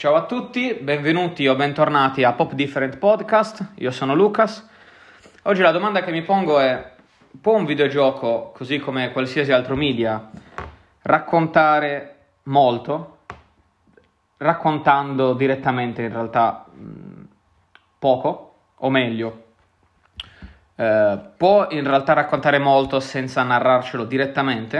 Ciao a tutti, benvenuti o bentornati a Pop Different Podcast. Io sono Lucas. Oggi la domanda che mi pongo è: può un videogioco, così come qualsiasi altro media, raccontare molto, raccontando direttamente in realtà mh, poco, o meglio, eh, può in realtà raccontare molto senza narrarcelo direttamente?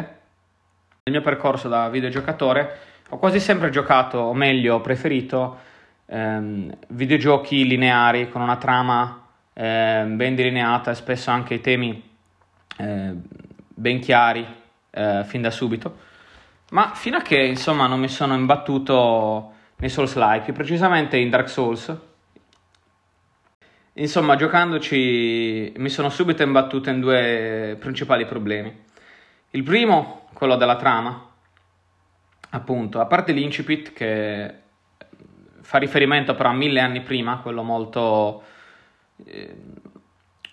Nel mio percorso da videogiocatore ho quasi sempre giocato, o meglio, ho preferito ehm, videogiochi lineari con una trama eh, ben delineata e spesso anche i temi eh, ben chiari eh, fin da subito. Ma fino a che insomma non mi sono imbattuto nei Souls-like, più precisamente in Dark Souls. Insomma, giocandoci mi sono subito imbattuto in due principali problemi. Il primo, quello della trama, appunto, a parte l'incipit che fa riferimento però a mille anni prima, quello molto, eh,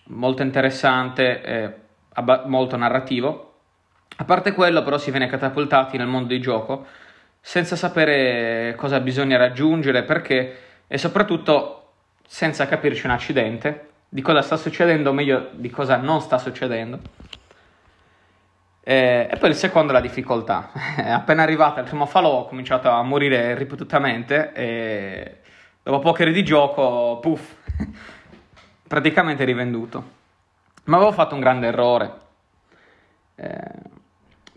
molto interessante e abba- molto narrativo, a parte quello però si viene catapultati nel mondo di gioco senza sapere cosa bisogna raggiungere, perché e soprattutto senza capirci un accidente di cosa sta succedendo, o meglio di cosa non sta succedendo. Eh, e poi il secondo è la difficoltà. Appena arrivato al primo falò ho cominciato a morire ripetutamente e dopo poche ore di gioco, puff, praticamente rivenduto. Ma avevo fatto un grande errore, eh,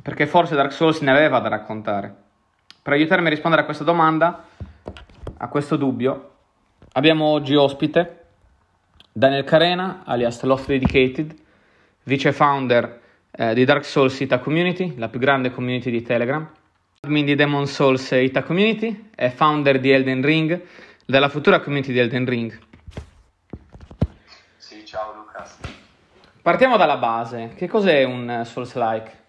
perché forse Dark Souls ne aveva da raccontare. Per aiutarmi a rispondere a questa domanda, a questo dubbio, abbiamo oggi ospite Daniel Carena, alias Lost Dedicated, vice founder eh, di Dark Souls Ita Community, la più grande community di Telegram, admin di Demon Souls Ita Community e founder di Elden Ring, della futura community di Elden Ring. Sì, ciao Lucas. Partiamo dalla base. Che cos'è un Souls-like?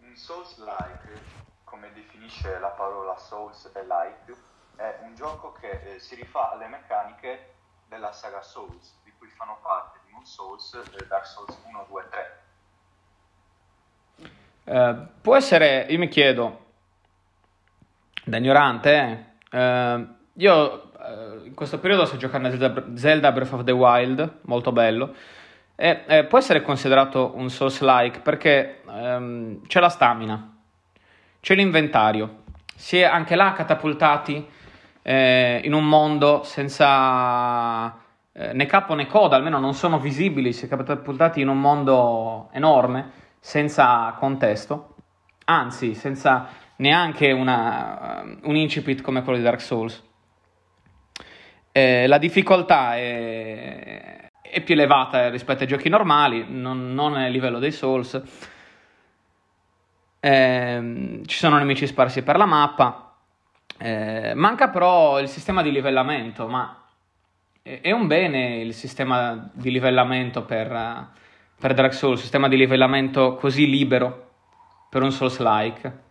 Un Souls-like, come definisce la parola Souls e like, è un gioco che eh, si rifà alle meccaniche della saga Souls, di cui fanno parte Demon Souls, eh, Dark Souls 1, 2, 3. Eh, può essere, io mi chiedo, da ignorante, eh, io eh, in questo periodo sto giocando a Zelda, Zelda Breath of the Wild, molto bello, e eh, può essere considerato un Souls-like perché ehm, c'è la stamina, c'è l'inventario, si è anche là catapultati eh, in un mondo senza eh, né capo né coda, almeno non sono visibili, si è catapultati in un mondo enorme, senza contesto, anzi senza neanche una, un incipit come quello di Dark Souls. Eh, la difficoltà è, è, più elevata rispetto ai giochi normali, non, non è a livello dei Souls. Eh, ci sono nemici sparsi per la mappa. Eh, manca però il sistema di livellamento, ma è un bene il sistema di livellamento per, per Dark Souls, sistema di livellamento così libero per un Souls-like.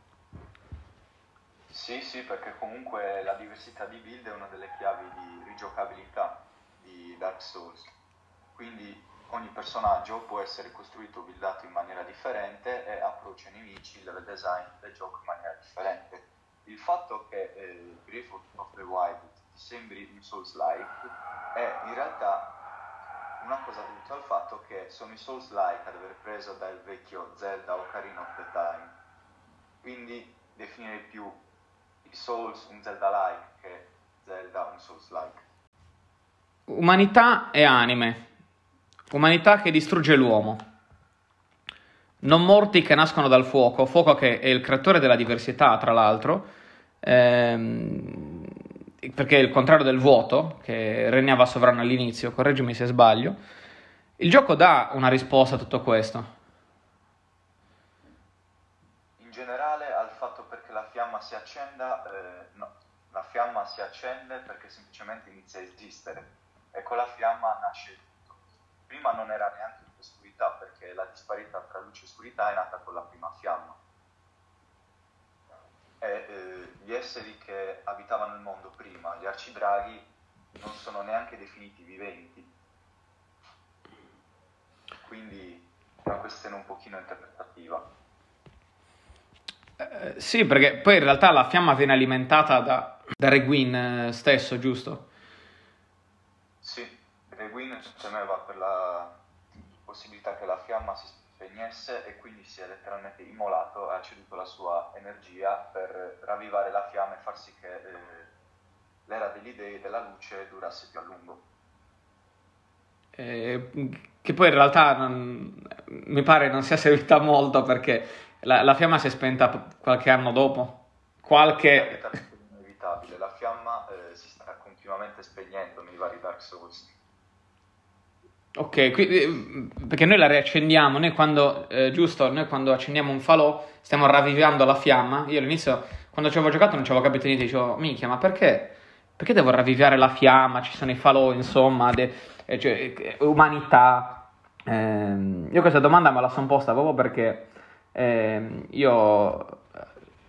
Sì, sì, perché comunque la diversità di build è una delle chiavi di rigiocabilità di Dark Souls. Quindi ogni personaggio può essere costruito o buildato in maniera differente e approccia i nemici, il design del gioco in maniera differente. Il fatto che eh, Breath of the Wild sembri un Souls-like è in realtà una cosa dovuta al fatto che sono i Souls-like ad aver preso dal vecchio Zelda Ocarina of the Time. Quindi definire più i Souls un Zelda-like che Zelda un Souls-like. Umanità e anime. Umanità che distrugge l'uomo. Non morti che nascono dal fuoco, fuoco che è il creatore della diversità, tra l'altro, ehm, perché è il contrario del vuoto, che regnava sovrano all'inizio, correggimi se sbaglio. Il gioco dà una risposta a tutto questo. In generale al fatto perché la fiamma si accenda, eh, no, la fiamma si accende perché semplicemente inizia a esistere e con la fiamma nasce tutto. Prima non era neanche oscurità perché la disparità tra luce e oscurità è nata con la prima fiamma. E eh, gli esseri che abitavano il mondo prima, gli arcidraghi, non sono neanche definiti viventi. Quindi è una questione un pochino interpretativa. Eh, sì, perché poi in realtà la fiamma viene alimentata da Da Reguin stesso, giusto? Sì, Reguin temeva per la possibilità che la fiamma si spegnesse e quindi si è letteralmente immolato e ha ceduto la sua energia per ravvivare la fiamma e far sì che eh, l'era degli dei della luce durasse più a lungo. Eh, che poi in realtà non, mi pare non sia servita molto perché la, la, fiamma si è spenta qualche anno dopo. Qualche... È inevitabile, la fiamma eh, si sta continuamente spegnendo nei vari Dark Souls. Ok, quindi, eh, perché noi la riaccendiamo, noi quando, eh, giusto, noi quando accendiamo un falò stiamo ravvivando la fiamma. Io all'inizio, quando ci avevo giocato, non ci avevo capito niente, dicevo, minchia, ma perché? Perché devo ravvivare la fiamma? Ci sono i falò, insomma, de, eh, cioè, eh, umanità. Eh, io questa domanda me la sono posta proprio perché ehm, io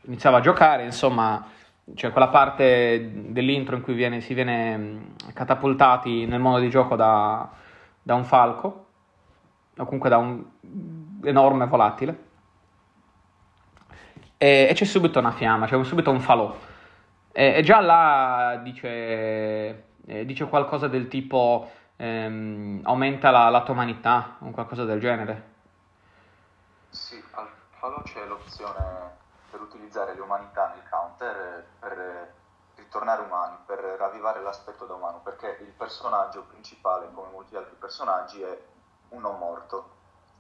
iniziavo a giocare, insomma, cioè quella parte dell'intro in cui viene, si viene mm, catapultati nel mondo di gioco da da un falco, o comunque da un enorme volatile, e, e c'è subito una fiamma, c'è subito un falò. E, e già là dice, eh, dice, qualcosa del tipo ehm, aumenta la, la tua umanità, o qualcosa del genere. Sì, al falò c'è l'opzione per utilizzare le umanità nel counter per tornare umani, per ravvivare l'aspetto da umano, perché il personaggio principale, come molti altri personaggi, è un non morto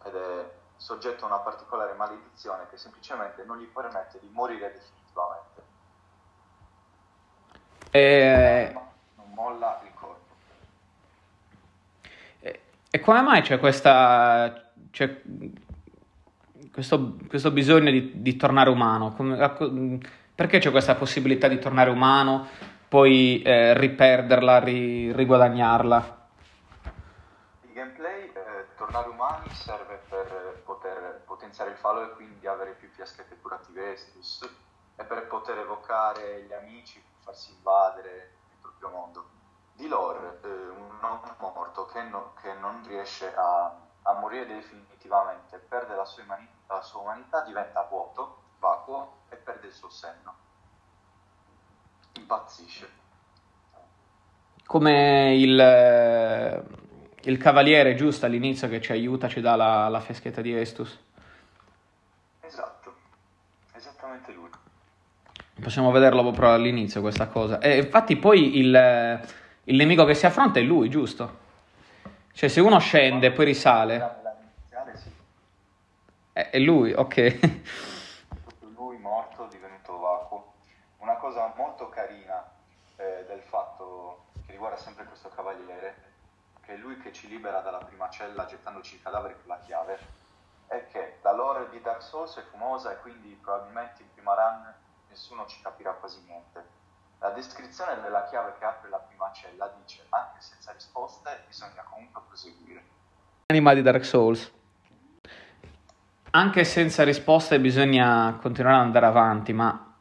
ed è soggetto a una particolare maledizione che semplicemente non gli permette di morire definitivamente. E... Non molla il corpo. E, e come mai c'è questa... C'è questo, questo bisogno di, di tornare umano? Come, perché c'è questa possibilità di tornare umano, poi eh, riperderla, ri, riguadagnarla? Il gameplay, eh, tornare umani, serve per poter potenziare il fallo e quindi avere più fiaschette curative estus e per poter evocare gli amici, farsi invadere il proprio mondo. Di lore, eh, un non morto che, no, che non riesce a, a, morire definitivamente, perde la sua, umani- la sua umanità, diventa vuoto vacuo perde il suo senno. Impazzisce. Come il, eh, il cavaliere giusto all'inizio che ci aiuta, ci dà la, la fiaschetta di Estus. Esatto, esattamente lui. Possiamo vederlo proprio all'inizio questa cosa. E infatti poi il, il nemico che si affronta è lui, giusto? Cioè se uno scende e poi risale... È lui, ok. cosa molto carina eh, del fatto che riguarda sempre questo cavaliere, che è lui che ci libera dalla prima cella gettandoci il cadavere con la chiave, è che la lore di Dark Souls è fumosa e quindi probabilmente in prima run nessuno ci capirà quasi niente. La descrizione della chiave che apre la prima cella dice anche senza risposte bisogna comunque proseguire. Anima di Dark Souls. Anche senza risposte bisogna continuare ad andare avanti, ma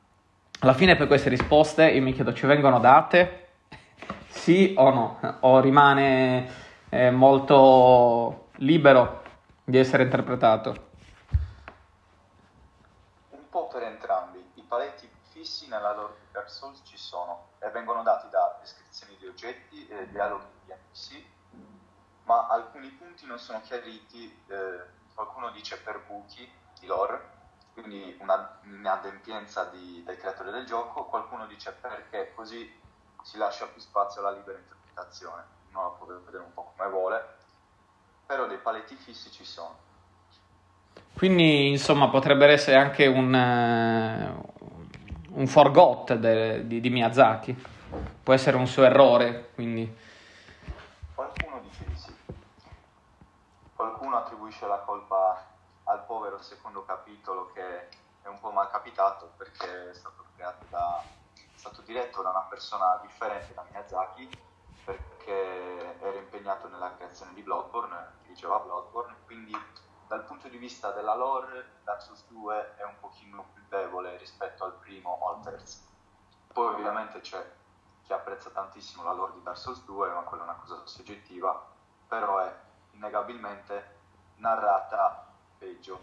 alla fine per queste risposte io mi chiedo ci vengono date sì o no o rimane eh, molto libero di essere interpretato. Un po' per entrambi. I paletti fissi nella lore di Dark Souls ci sono e vengono dati da descrizioni di oggetti e dialoghi di NPC ma alcuni punti non sono chiariti eh, qualcuno dice per buchi di lore quindi una inadempienza di, del creatore del gioco, qualcuno dice perché così si lascia più spazio alla libera interpretazione, uno la può vedere un po' come vuole, però dei paletti fissi ci sono. Quindi insomma potrebbe essere anche un, uh, un forgot de, di, di Miyazaki, può essere un suo errore, quindi... Qualcuno dice di sì, qualcuno attribuisce la colpa al povero secondo capitolo che è un po' mal capitato perché è stato, da, è stato diretto da una persona differente da Miyazaki perché era impegnato nella creazione di Bloodborne, dirigeva Bloodborne, quindi dal punto di vista della lore Dark Souls 2 è un pochino più debole rispetto al primo o al terzo. Poi ovviamente c'è chi apprezza tantissimo la lore di Dark Souls 2, ma quella è una cosa soggettiva, però è innegabilmente narrata peggio.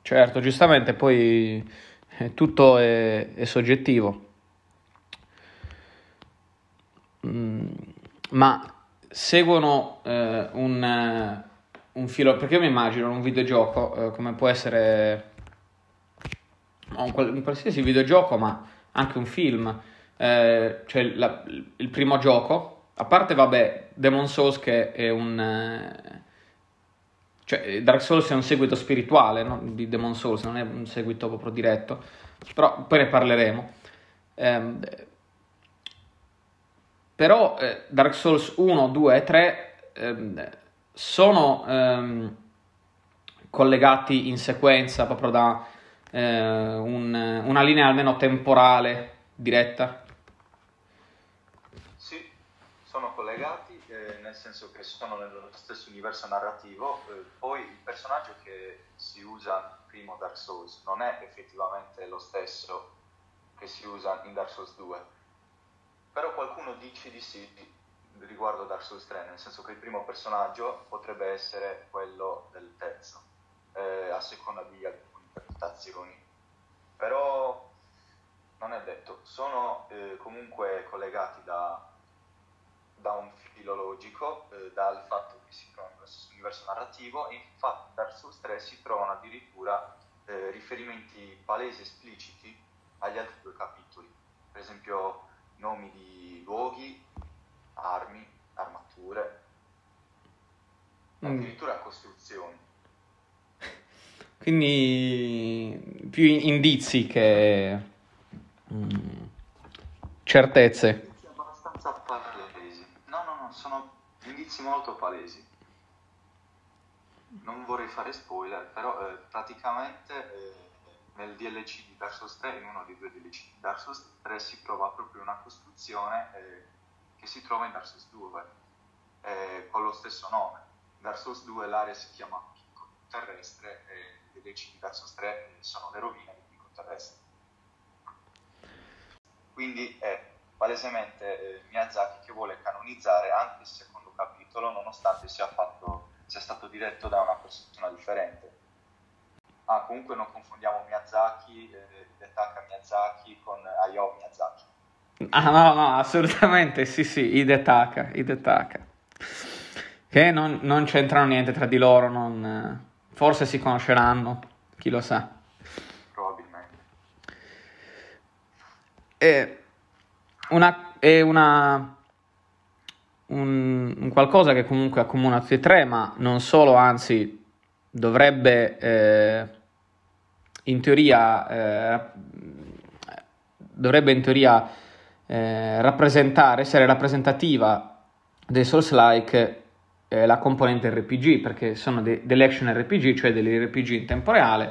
Certo, giustamente poi eh, tutto è, è soggettivo. Mm, ma seguono eh, un, eh, un, filo, perché io mi immagino un videogioco eh, come può essere un, un, qualsiasi videogioco, ma anche un film, eh, cioè la, il primo gioco, a parte vabbè, Demon Souls che è un... Eh, cioè, Dark Souls è un seguito spirituale no? di Demon Souls, non è un seguito proprio diretto, però poi ne parleremo. Però eh, Dark Souls 1, 2 e 3 ehm, sono ehm, collegati in sequenza proprio da eh, un, una linea almeno temporale diretta? Sì, sono collegati, eh, nel senso che sono nello stesso universo narrativo, eh, poi il personaggio che si usa nel primo Dark Souls non è effettivamente lo stesso che si usa in Dark Souls 2 però qualcuno dice di sì riguardo Dark Souls 3, nel senso che il primo personaggio potrebbe essere quello del terzo, eh, a seconda di alcune interpretazioni. Però non è detto, sono eh, comunque collegati da, da un filo logico, eh, dal fatto che si trovano nello stesso universo narrativo, e infatti in Dark Souls 3 si trovano addirittura eh, riferimenti palesi espliciti agli altri due capitoli. Per esempio nomi di luoghi, armi, armature, mm. addirittura costruzioni. Quindi più indizi che mm, certezze. Indizi abbastanza palesi. No, no, no, sono indizi molto palesi. Non vorrei fare spoiler, però eh, praticamente eh, nel DLC di Dark Souls 3, in uno dei due DLC di Dark Souls 3 si trova proprio una costruzione eh, che si trova in Dark Souls 2 eh, con lo stesso nome. In Dark Souls 2 l'area si chiama Picco Terrestre e nel DLC di Dark Souls 3 sono le rovine di Picco Terrestre. Quindi è palesemente eh, Miyazaki che vuole canonizzare anche il secondo capitolo nonostante sia, fatto, sia stato diretto da una persona differente Ah, comunque non confondiamo Miyazaki, eh, Hidetaka Miyazaki con Hayao Miyazaki. Ah no, no, assolutamente, sì, sì, Hidetaka, Hidetaka. Che non, non c'entrano niente tra di loro, non, forse si conosceranno, chi lo sa. Probabilmente. È una... È una un, un qualcosa che comunque accomuna tutti e tre, ma non solo, anzi dovrebbe eh, in teoria eh, dovrebbe in teoria eh, rappresentare, essere rappresentativa dei Souls-like eh, la componente RPG, perché sono de- delle action RPG, cioè degli RPG in tempo reale,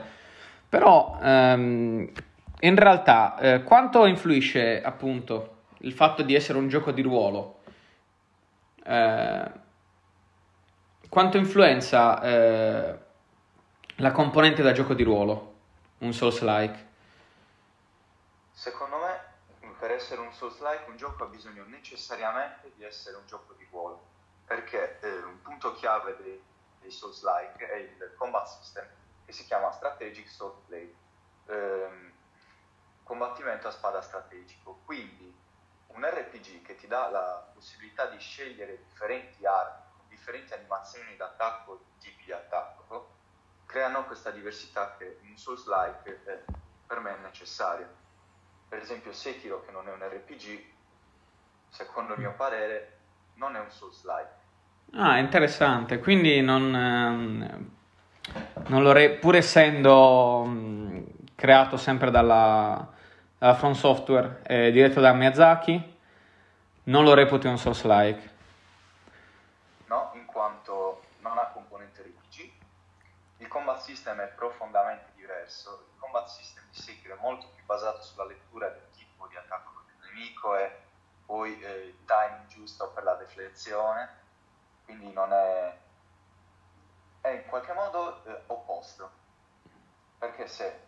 però ehm, in realtà eh, quanto influisce appunto il fatto di essere un gioco di ruolo? Eh, quanto influenza eh, la componente da gioco di ruolo? Un Souls-like? Secondo me, per essere un Souls-like, un gioco ha bisogno necessariamente di essere un gioco di ruolo, perché eh, un punto chiave dei, dei Souls-like è il combat system, che si chiama Strategic Sword Play, ehm, combattimento a spada strategico. Quindi un RPG che ti dà la possibilità di scegliere differenti armi, differenti animazioni d'attacco, tipi di attacco, creano questa diversità che in Souls-like eh, per me è necessaria. Per esempio Sekiro, che non è un RPG, secondo il mio parere, non è un Souls-like. Ah, interessante. Quindi non, ehm, non lo re- pur essendo mh, creato sempre dalla, dalla From Software e diretto da Miyazaki, non lo reputi un Souls-like. Combat system è profondamente diverso. Il combat system di Sekiro è molto più basato sulla lettura del tipo di attacco del nemico e poi eh, il timing giusto per la deflezione, quindi non è, è in qualche modo eh, opposto. Perché se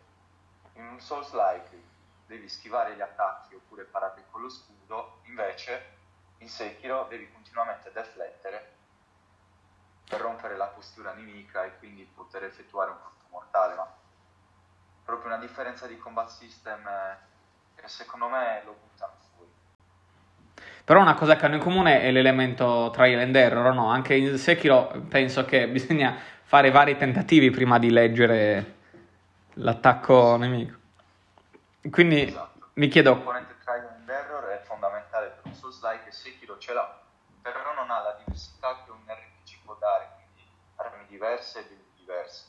in un Souls-like devi schivare gli attacchi oppure parare con lo scudo, invece in Sekiro devi continuamente deflettere per rompere la postura nemica e quindi poter effettuare un colpo mortale, ma proprio una differenza di combat system che secondo me lo buttano fuori. Però una cosa che hanno in comune è l'elemento trial and error, no? Anche in Sekiro penso che bisogna fare vari tentativi prima di leggere l'attacco nemico. Quindi esatto. mi chiedo... La componente trial and error è fondamentale per un Souls-like e Sekiro ce l'ha, però non ha la diversità che un RPG può dare, quindi armi diverse e diverse.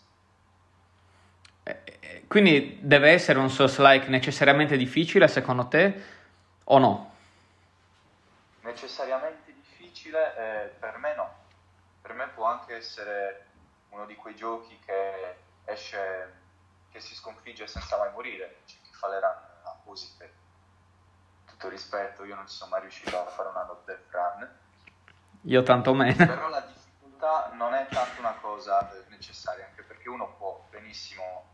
Eh, eh, quindi deve essere un Souls-like necessariamente difficile secondo te o no? Necessariamente difficile eh, per me no. Per me può anche essere uno di quei giochi che esce, che si sconfigge senza mai morire. C'è chi fa le run apposite. Tutto rispetto, io non sono mai riuscito a fare una not death run. Io tanto meno. Però la difficoltà non è tanto una cosa necessaria, anche perché uno può benissimo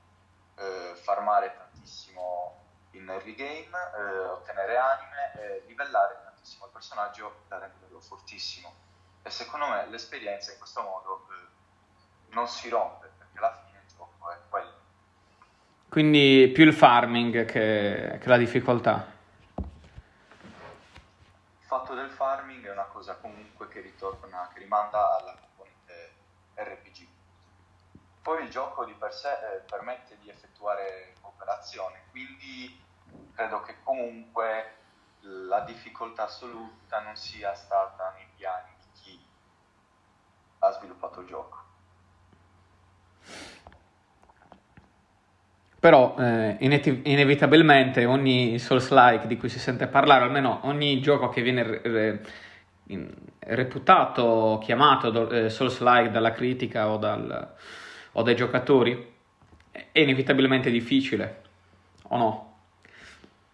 eh, farmare tantissimo in early game, eh, ottenere anime, eh, livellare tantissimo il personaggio da renderlo fortissimo. E secondo me l'esperienza in questo modo eh, non si rompe, perché alla fine il gioco è quello. Quindi più il farming che, che la difficoltà. Il fatto del farming è una cosa comunque che ritorna, che rimanda alla RPG. Poi il gioco di per sé eh, permette di effettuare operazioni, quindi credo che comunque la difficoltà assoluta non sia stata nei piani di chi ha sviluppato il gioco. Però eh, inevitabilmente ogni Souls-like di cui si sente parlare, almeno ogni gioco che viene re, reputato, chiamato eh, Souls-like dalla critica o, dal, o dai giocatori, è inevitabilmente difficile, o no?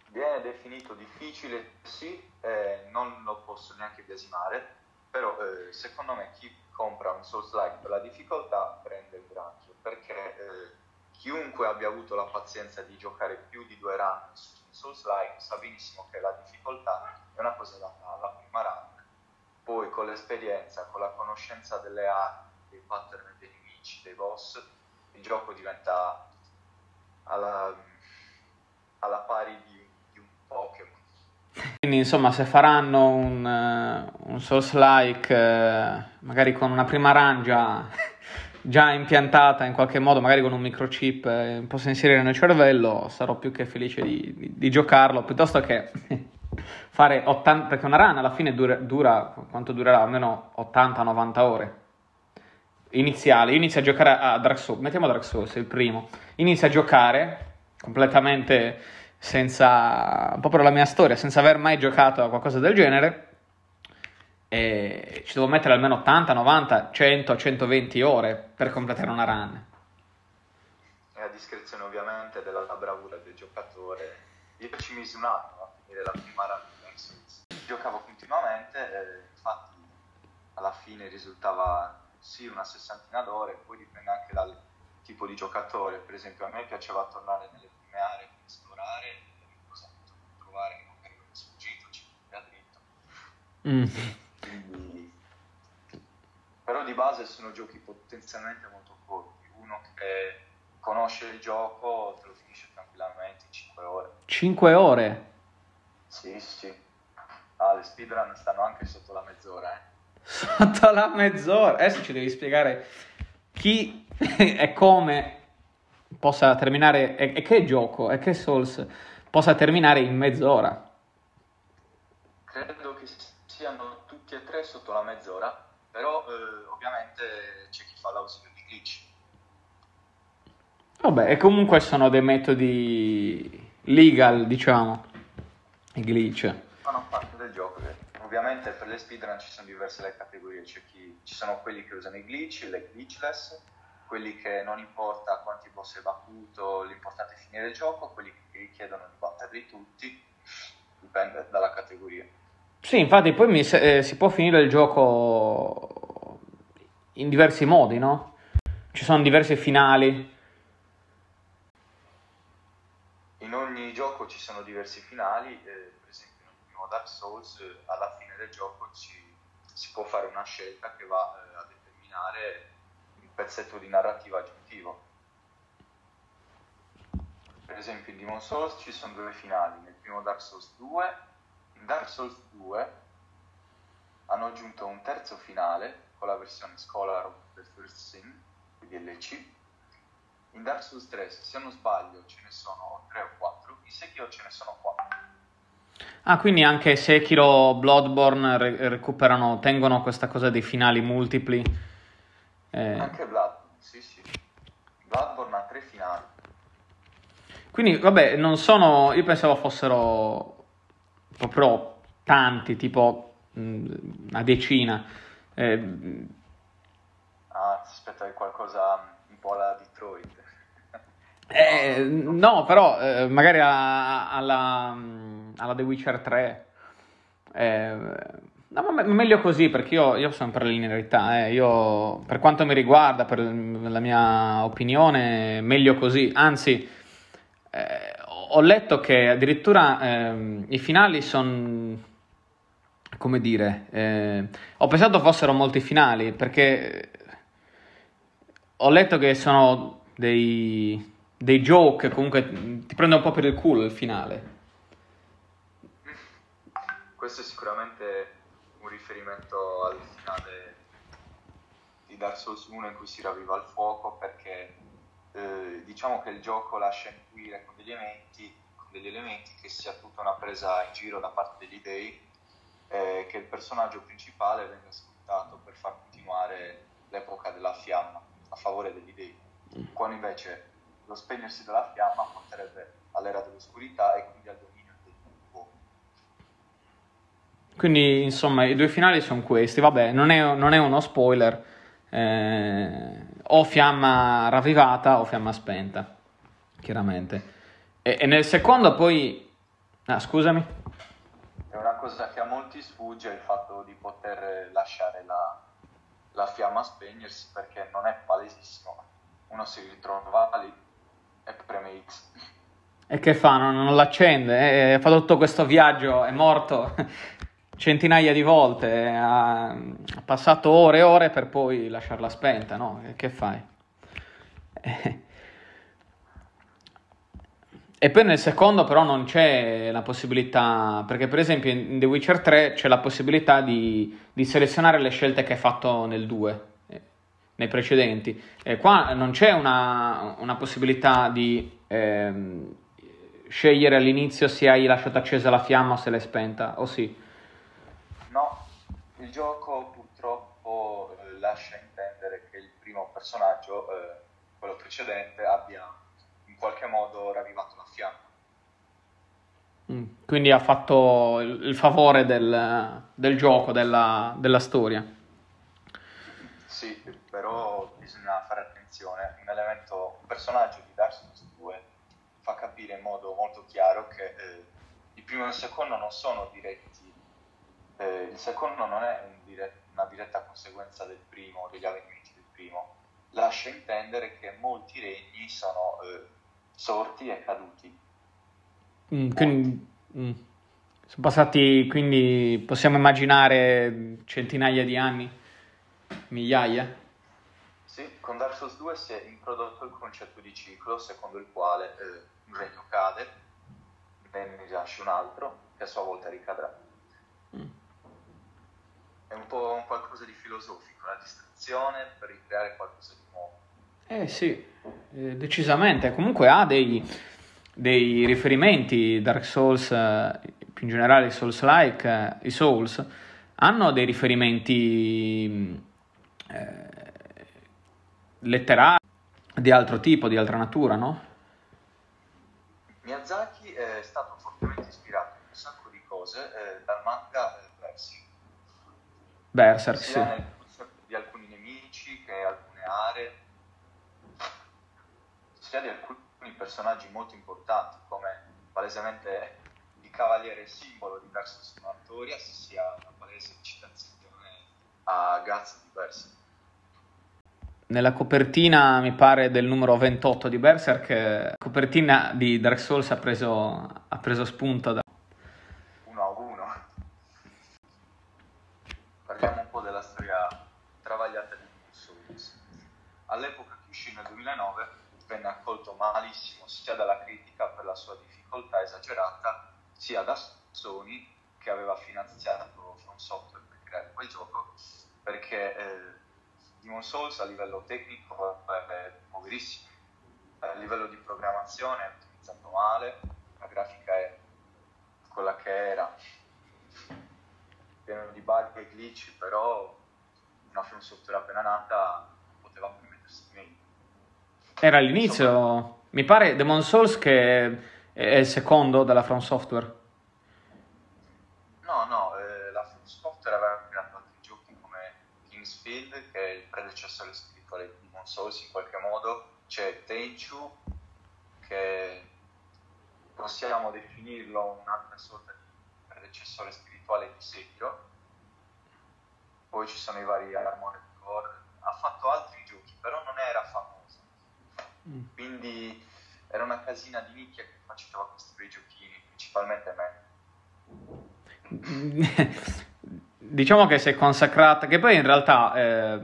Viene definito difficile, sì, eh, non lo posso neanche biasimare, però eh, secondo me chi compra un Souls-like per la difficoltà prende il granchio, perché eh, chiunque abbia avuto la pazienza di giocare più di due run su un Souls-like sa benissimo che la difficoltà è una cosa data alla prima run, poi con l'esperienza, con la conoscenza delle armi, dei pattern dei nemici, dei boss, il gioco diventa alla, alla pari di Pokémon. Quindi insomma se faranno un, uh, un Souls-like uh, magari con una prima run già, impiantata in qualche modo, magari con un microchip uh, posso inserire nel cervello, sarò più che felice di, di, di giocarlo piuttosto che fare 80, perché una run alla fine dura, dura quanto durerà? Almeno 80-90 ore iniziale. Io inizio a giocare a Dark Souls, mettiamo Dark Souls, il primo. Inizio a giocare completamente senza proprio la mia storia, senza aver mai giocato a qualcosa del genere. E ci devo mettere almeno 80, 90, 100, 120 ore per completare una run. È a discrezione ovviamente della bravura del giocatore. Io ci misi un a finire la prima Souls. Giocavo continuamente, e infatti alla fine risultava sì una sessantina d'ore, poi dipende anche dal tipo di giocatore. Per esempio a me piaceva tornare nelle prime aree esplorare cosa potrò trovare che magari è sfuggito, ci da dritto. Mm. Quindi, però di base sono giochi potenzialmente molto corti. Uno che conosce il gioco te lo finisce tranquillamente in 5 ore. 5 ore? Sì, sì. Ah, le speedrun stanno anche sotto la mezz'ora, eh. Sotto la mezz'ora? Adesso ci devi spiegare chi e come possa terminare, e, e che gioco, e che Souls possa terminare in mezz'ora. Credo che siano tutti e tre sotto la mezz'ora, però eh, ovviamente c'è chi fa l'ausilio di glitch. Vabbè, e comunque sono dei metodi legal, diciamo, glitch. Fanno parte del gioco. Ovviamente per le speedrun ci sono diverse le categorie, c'è chi, ci sono quelli che usano i glitch, le glitchless, quelli che non importa quanti boss hai battuto, l'importante è finire il gioco, quelli che richiedono di batterli tutti, dipende dalla categoria. Sì, infatti poi mi, eh, si può finire il gioco in diversi modi, no? Ci sono diversi finali. In ogni ci sono diversi finali, eh, per esempio nel primo Dark Souls alla fine del gioco ci, si può fare una scelta che va eh, a determinare pezzetto di narrativa aggiuntivo. Per esempio in Demon Souls ci sono due finali, nel primo Dark Souls 2, in Dark Souls 2 hanno aggiunto un terzo finale con la versione Scholar of the First Sin, DLC. In Dark Souls 3, se non sbaglio, ce ne sono 3 o 4, in Sekiro ce ne sono 4. Ah, quindi anche Sekiro, Bloodborne re- recuperano, tengono questa cosa dei finali multipli. Eh... Anche Bloodborne, sì sì. Bloodborne ha tre finali. Quindi, vabbè, non sono... Io pensavo fossero proprio tanti, tipo una decina. Eh... Ah, ti aspettavi qualcosa un po' alla Detroit. Eh, no, però eh, magari alla, alla, alla, The Witcher 3. Eh, no, ma meglio così perché io, io sono per la linearità. Eh. Io, per quanto mi riguarda, per la mia opinione, meglio così. Anzi, eh, ho letto che addirittura ehm, i finali sono, come dire, eh, ho pensato fossero molti finali perché ho letto che sono dei, dei joke, comunque ti prende un po' per il culo il finale. Questo è sicuramente un riferimento al finale di Dark Souls 1 in cui si ravviva il fuoco perché eh, diciamo che il gioco lascia intuire con degli, elementi, degli elementi che sia tutta una presa in giro da parte degli dei, eh, che il personaggio principale venga sfruttato per far continuare l'epoca della fiamma a favore degli dei, mm. quando invece lo spegnersi della fiamma porterebbe all'era dell'oscurità e quindi al dominio del fuoco. Quindi insomma i due finali sono questi, vabbè non è, non è uno spoiler, eh, o fiamma ravvivata o fiamma spenta, chiaramente. E, e nel secondo poi... Ah, scusami. È una cosa che a molti sfugge il fatto di poter lasciare la, la fiamma spegnersi perché non è palesissimo. Uno si ritrova lì e preme X. E che fa? Non, non l'accende? Eh, fa tutto questo viaggio, è morto centinaia di volte, ha, ha passato ore e ore per poi lasciarla spenta, no? Che fai? E poi nel secondo però non c'è la possibilità, perché per esempio in The Witcher 3 c'è la possibilità di, di selezionare le scelte che hai fatto nel 2, eh, nei precedenti. E qua non c'è una, una possibilità di eh, scegliere all'inizio se hai lasciato accesa la fiamma o se l'hai spenta, o sì? No, il gioco purtroppo eh, lascia intendere che il primo personaggio, eh, quello precedente, abbia in qualche modo ravvivato la fiamma. Mm, quindi ha fatto il, il favore del, del gioco, della, della, storia. Sì, però bisogna fare attenzione. Un elemento, un personaggio di Dark Souls 2 fa capire in modo molto chiaro che eh, il primo e il secondo non sono diretti eh, il secondo non è un dire- una diretta conseguenza del primo, degli avvenimenti del primo, lascia intendere che molti regni sono eh, sorti e caduti. Mm, quindi, mm. Sono passati, quindi possiamo immaginare centinaia di anni, migliaia? Sì, con Dark Souls 2 si è introdotto il concetto di ciclo, secondo il quale eh, un regno cade, ne rinasce un altro, che a sua volta ricadrà. Mm è un po' un qualcosa di filosofico, la distrazione per ricreare qualcosa di nuovo. Eh sì, eh, decisamente. Comunque ha dei, dei riferimenti, Dark Souls, eh, più in generale i Souls-like, eh, i Souls, hanno dei riferimenti eh, letterari di altro tipo, di altra natura, no? Miyazaki è stato fortemente ispirato in un sacco di cose eh, dal manga Berserk, sia sì. di alcuni nemici che alcune aree, sia di alcuni personaggi molto importanti come palesemente il cavaliere simbolo di Versus Artorias, sia una palese citazione a Guts di Berserk. Nella copertina, mi pare, del numero 28 di Berserk, la copertina di Dark Souls ha preso, ha preso spunto da all'epoca che uscì nel 2009 venne accolto malissimo sia dalla critica per la sua difficoltà esagerata, sia da Sony che aveva finanziato From Software per giocare quel gioco perché eh, Demon Souls a livello tecnico è poverissimo, a livello di programmazione è utilizzato male, la grafica è quella che era, pieno di bug e glitch, però una film software appena nata poteva permettersi meglio. Era all'inizio, Insomma, mi pare Demon Souls che è il secondo della From Software. No, no, eh, la From Software aveva creato altri giochi come Kingsfield, che è il predecessore spirituale di Demon Souls in qualche modo, c'è Tenchu, che possiamo definirlo un'altra sorta di predecessore spirituale di Sekiro, poi ci sono i vari Armored Core, ha fatto altri giochi, però non era famoso, mm. quindi era una casina di nicchia che faceva costruire i giochini, principalmente me. diciamo che si è consacrata, che poi in realtà eh,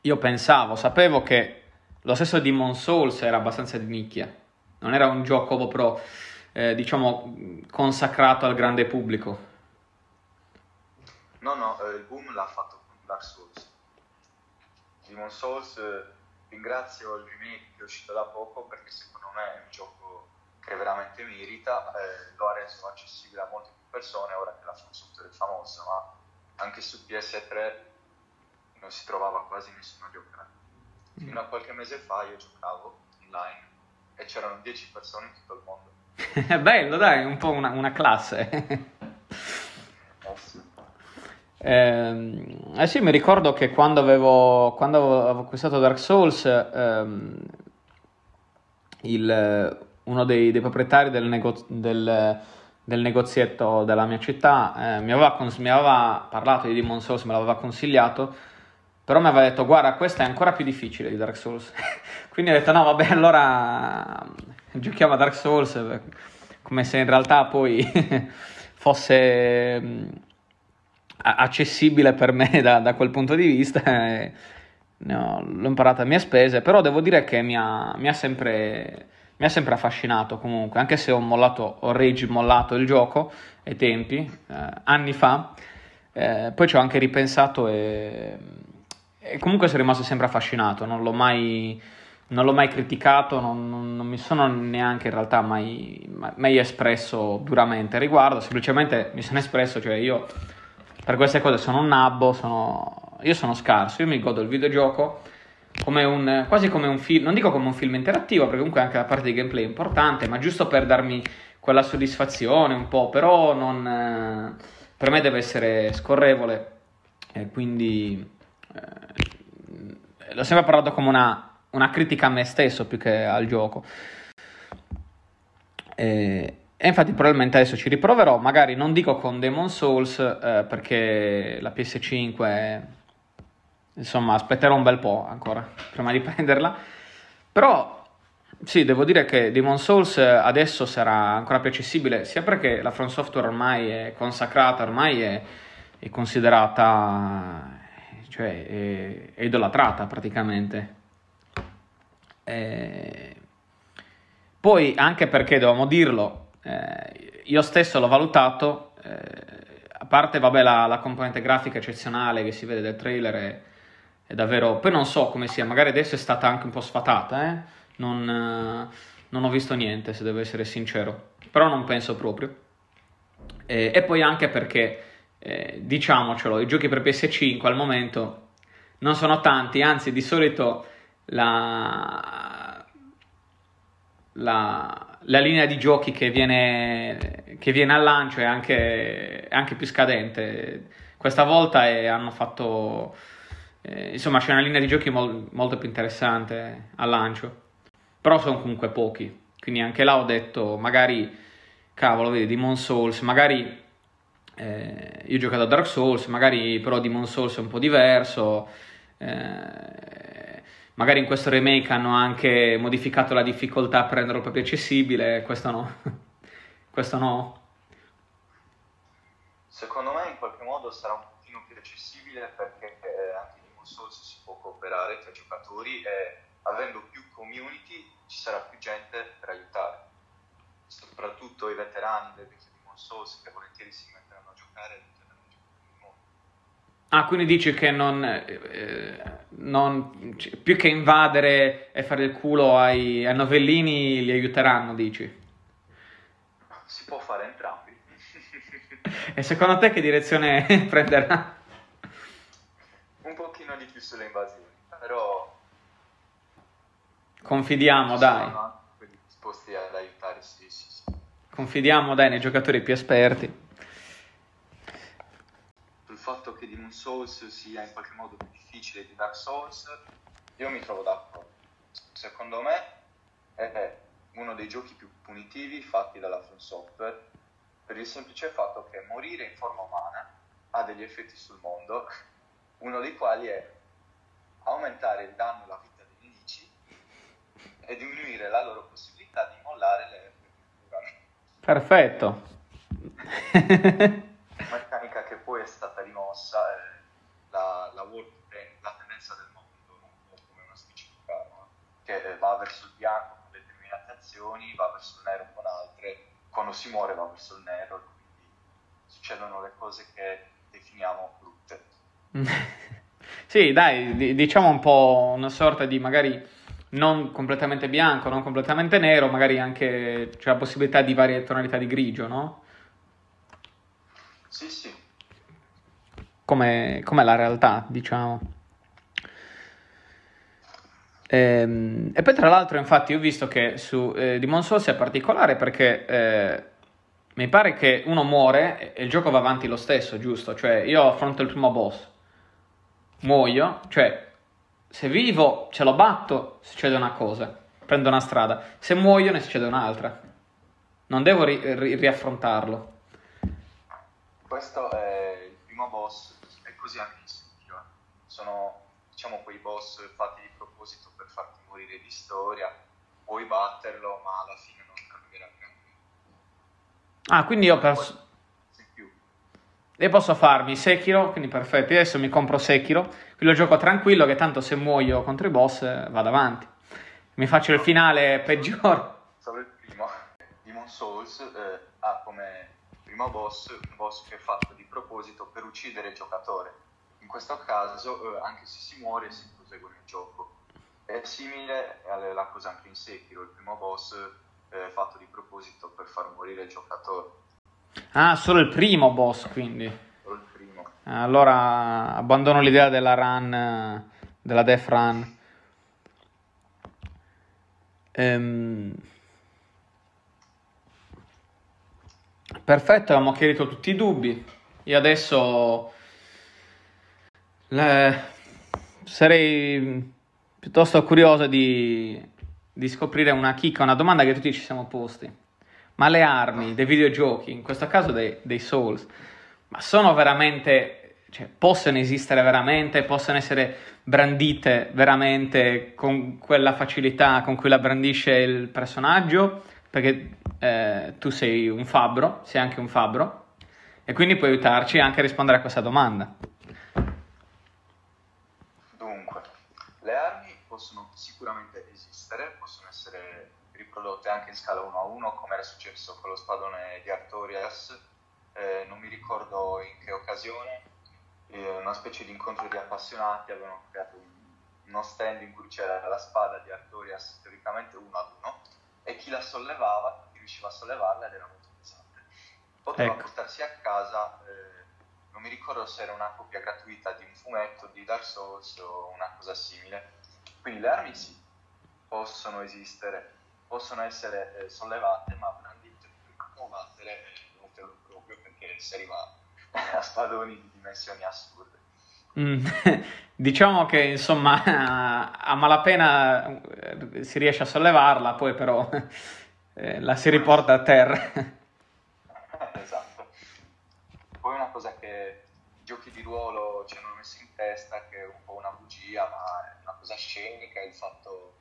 io pensavo, sapevo che lo stesso Demon Souls era abbastanza di nicchia, non era un gioco proprio, eh, diciamo, consacrato al grande pubblico. No, no, eh, il boom l'ha fatto Dark Souls. Demon Souls, eh, ringrazio il remake che è uscito da poco perché secondo me è un gioco che veramente merita, eh, lo ha reso accessibile a molte più persone ora che la Software è famosa, ma anche su PS3 non si trovava quasi nessuno a giocare. Fino a qualche mese fa io giocavo online e c'erano 10 persone in tutto il mondo. È bello, dai, un po' una, una classe. eh sì. Eh, eh, sì, mi ricordo che quando avevo, quando avevo acquistato Dark Souls, ehm, il, uno dei, dei proprietari del, nego- del, negozietto della mia città eh, mi, aveva cons- mi, aveva parlato di Demon Souls, me l'aveva consigliato, però mi aveva detto guarda questa è ancora più difficile di Dark Souls. Quindi ho detto no vabbè allora giochiamo a Dark Souls come se in realtà poi fosse mm, accessibile per me da, da quel punto di vista. E, no, l'ho imparata a mie spese, però devo dire che mi ha, mi ha, sempre, mi ha sempre, affascinato comunque, anche se ho mollato, ho rage mollato il gioco ai tempi, eh, anni fa, eh, poi ci ho anche ripensato e, e, comunque sono rimasto sempre affascinato, non l'ho mai non l'ho mai criticato, non, non, non, mi sono neanche in realtà mai, mai, espresso duramente a riguardo, semplicemente mi sono espresso, cioè io per queste cose sono un nabbo, sono, io sono scarso, io mi godo il videogioco come un, quasi come un film, non dico come un film interattivo, perché comunque anche la parte di gameplay è importante, ma giusto per darmi quella soddisfazione un po', però non, per me deve essere scorrevole, e quindi eh, l'ho sempre parlato come una una critica a me stesso più che al gioco. E, e, infatti probabilmente adesso ci riproverò, magari non dico con Demon Souls eh, perché la PS5 è... insomma aspetterò un bel po' ancora prima di prenderla, però sì, devo dire che Demon Souls adesso sarà ancora più accessibile sia perché la From Software ormai è consacrata, ormai è, è considerata, cioè è, è idolatrata praticamente. Eh, poi anche perché dovevamo dirlo, eh, io stesso l'ho valutato, eh, a parte vabbè, la, la, componente grafica eccezionale che si vede del trailer è, è, davvero... Poi non so come sia, magari adesso è stata anche un po' sfatata, eh? non, non, ho visto niente se devo essere sincero, però non penso proprio. e poi anche perché, eh, diciamocelo, i giochi per PS5 al momento non sono tanti, anzi di solito la, la, la linea di giochi che viene, che viene al lancio è anche, è anche, più scadente. Questa volta è, hanno fatto, eh, insomma, c'è una linea di giochi mol, molto più interessante al lancio, però sono comunque pochi. Quindi anche là ho detto, magari, cavolo, vedi, Demon Souls, magari eh, io ho giocato a Dark Souls, magari però Demon Souls è un po' diverso. Eh, Magari in questo remake hanno anche modificato la difficoltà per renderlo proprio accessibile, questo no. questo no. Secondo me in qualche modo sarà un pochino più accessibile perché eh, anche in Demon Souls si può cooperare tra giocatori e avendo più community ci sarà più gente per aiutare. Soprattutto i veterani del vecchio Demon Souls che volentieri si metteranno a giocare e Ah, quindi dici che non, eh, non cioè, più che invadere e fare il culo ai, ai novellini li aiuteranno, dici? Si può fare entrambi. e secondo te che direzione prenderà? Un pochino di più sulle invasioni. Confidiamo, dai. disposti ad aiutare, sì, sì, sì. Confidiamo, dai, nei giocatori più esperti fatto che Demon Souls sia in qualche modo più difficile di Dark Souls, io mi trovo d'accordo. Secondo me è uno dei giochi più punitivi fatti dalla From Software per il semplice fatto che morire in forma umana ha degli effetti sul mondo, uno dei quali è aumentare il danno alla vita e diminuire la loro possibilità di mollare le Perfetto. Meccanica che poi è stata rimossa è la, la, world, la tendenza del mondo, non come una specifica arma, che va verso il bianco con determinate azioni, va verso il nero con altre, quando si muore va verso il nero, quindi succedono le cose che definiamo brutte. sì, dai, diciamo un po' una sorta di magari non completamente bianco, non completamente nero, magari anche c'è la possibilità di varie tonalità di grigio, no? Sì, sì. Come, come la realtà, diciamo. E, ehm, e, poi tra l'altro, infatti, ho visto che su eh, Demon Souls è particolare perché eh, mi pare che uno muore e il gioco va avanti lo stesso, giusto? Cioè, io affronto il primo boss, muoio, cioè se vivo ce lo batto, succede una cosa, prendo una strada, se muoio ne succede un'altra. Non devo ri- ri- riaffrontarlo. Questo è il primo boss, è così anche in Sekiro. Sono diciamo quei boss fatti di proposito per farti morire di storia. Puoi batterlo, ma alla fine non cambierà granché. Ah, quindi io posso... E posso farmi Sekiro, quindi perfetto. Adesso mi compro Sekiro, qui lo gioco tranquillo che tanto se muoio contro i boss eh, vado avanti. Mi faccio il finale peggiore. Solo il primo. Demon Souls eh, ha come primo boss un boss che è fatto di proposito per uccidere il giocatore. In questo caso, eh, anche se si muore, si prosegue nel gioco. È simile alla cosa anche in Sekiro, il primo boss eh, fatto di proposito per far morire il giocatore Ah, solo il primo boss, quindi. Solo il primo. Allora abbandono l'idea della run, della death run. Ehm... Perfetto, abbiamo chiarito tutti i dubbi. Io adesso le... sarei piuttosto curioso di... di scoprire una chicca, una domanda che tutti ci siamo posti ma le armi dei videogiochi, in questo caso dei, dei Souls, ma sono veramente, cioè, possono esistere veramente, possono essere brandite veramente con quella facilità con cui la brandisce il personaggio, perché eh, tu sei un fabbro, sei anche un fabbro, e quindi puoi aiutarci anche a rispondere a questa domanda. Dunque, le armi possono sicuramente esistere, possono essere riprodotte anche in scala 1 a 1 come era successo con lo spadone di Artorias. Eh, non mi ricordo in che occasione. Eh, una specie di incontro di appassionati avevano creato un, uno stand in cui c'era la spada di Artorias teoricamente 1 ad 1 e chi la sollevava, chi riusciva a sollevarla ed era molto pesante. Poteva ecco. portarsi a casa eh, non mi ricordo se era una copia gratuita di un fumetto di Dark Souls o una cosa simile. Quindi le armi sì possono esistere possono essere eh, sollevate, ma brandite per combattere non te lo proprio perché si arriva a spadoni di dimensioni assurde. Mm. diciamo che insomma a malapena eh, si riesce a sollevarla, poi però eh, la si riporta a terra. esatto. Poi una cosa che i giochi di ruolo ci hanno messo in testa, che è un po' una bugia, ma è una cosa scenica, il fatto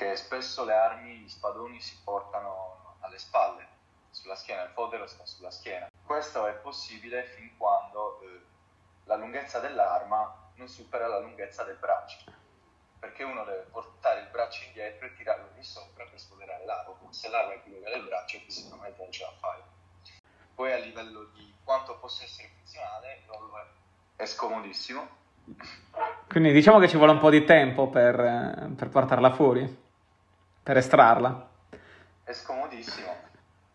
che spesso le armi, gli spadoni si portano alle spalle, sulla schiena, il fodero sta sulla schiena. Questo è possibile fin quando eh, la lunghezza dell'arma non supera la lunghezza del braccio, perché uno deve portare il braccio indietro e tirarlo di sopra per spoderare l'arma. Se l'arma è più lunga del braccio, fisicamente non ce la fai. Poi a livello di quanto possa essere funzionale, È scomodissimo. Quindi diciamo che ci vuole un po' di tempo per, eh, per portarla fuori, per estrarla. È scomodissimo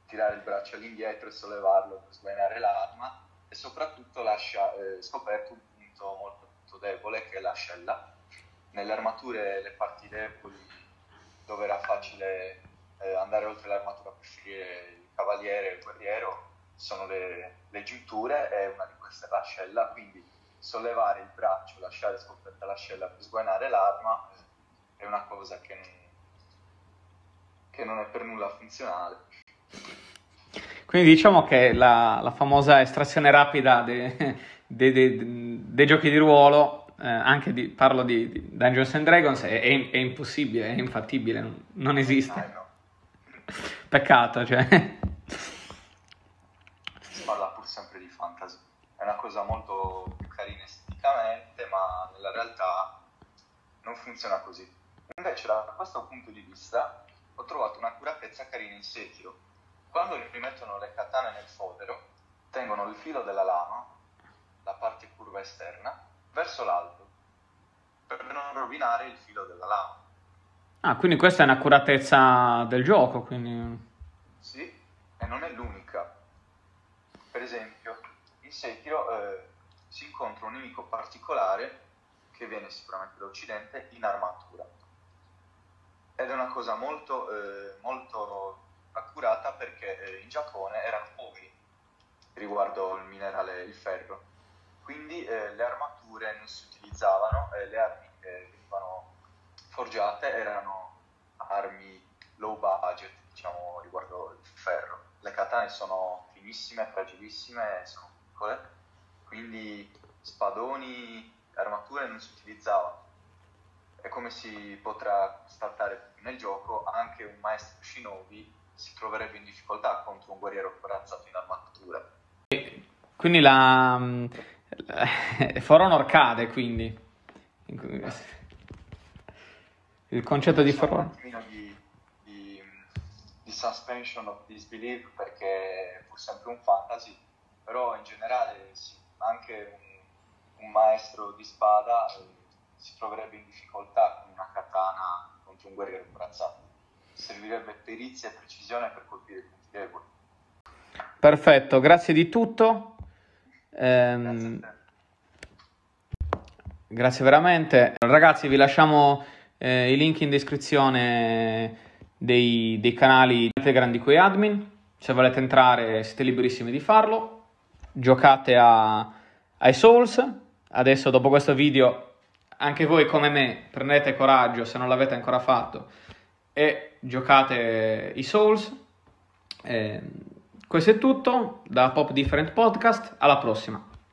tirare il braccio all'indietro e sollevarlo per sguainare l'arma e soprattutto lascia eh, scoperto un punto molto, molto debole che è l'ascella. Nelle armature le parti deboli dove era facile eh, andare oltre l'armatura per scegliere il cavaliere e il guerriero sono le, le giunture e una di queste è l'ascella, quindi sollevare il braccio, lasciare scoperta l'ascella per sguainare l'arma eh, è una cosa che non, che non è per nulla funzionale. Quindi diciamo che la, la famosa estrazione rapida dei de, de, de giochi di ruolo, eh, anche di, parlo di, di, Dungeons and Dragons, è, è, è, impossibile, è infattibile, non, non esiste. Eh, no. Peccato, cioè. Si parla pur sempre di fantasy. È una cosa molto più carina esteticamente, ma nella realtà non funziona così. Invece da questo punto di vista ho trovato un'accuratezza carina in Sekiro quando rimettono le katane nel fodero, tengono il filo della lama, la parte curva esterna, verso l'alto, per non rovinare il filo della lama. Ah, quindi questa è un'accuratezza del gioco, quindi... Sì, e non è l'unica. Per esempio, in Sekiro eh, si incontra un nemico particolare che viene sicuramente da Occidente in armatura. Ed è una cosa molto, eh, molto accurata perché eh, in Giappone erano poveri riguardo il minerale, il ferro. Quindi eh, le armature non si utilizzavano, eh, le armi che venivano forgiate erano armi low budget, diciamo, riguardo il ferro. Le katane sono finissime, fragilissime, sono piccole, quindi spadoni, armature non si utilizzavano. E come si potrà stattare nel gioco, anche un maestro shinobi si troverebbe in difficoltà contro un guerriero corazzato in armatura. Quindi la... For Honor cade, quindi. Il concetto di For Honor. Un di, di, di suspension of disbelief perché è pur sempre un fantasy, però in generale sì, anche un, un, maestro di spada si troverebbe in difficoltà con una katana contro un guerriero corazzato servirebbe perizia e precisione per colpire i punti deboli. Perfetto, grazie di tutto. Ehm, grazie, grazie, veramente. Ragazzi, vi lasciamo eh, i link in descrizione dei, dei canali Telegram di quei admin. Se volete entrare siete liberissimi di farlo. Giocate a, ai Souls. Adesso dopo questo video anche voi come me prendete coraggio se non l'avete ancora fatto e giocate i Souls. Eh, questo è tutto da Pop Different Podcast, alla prossima.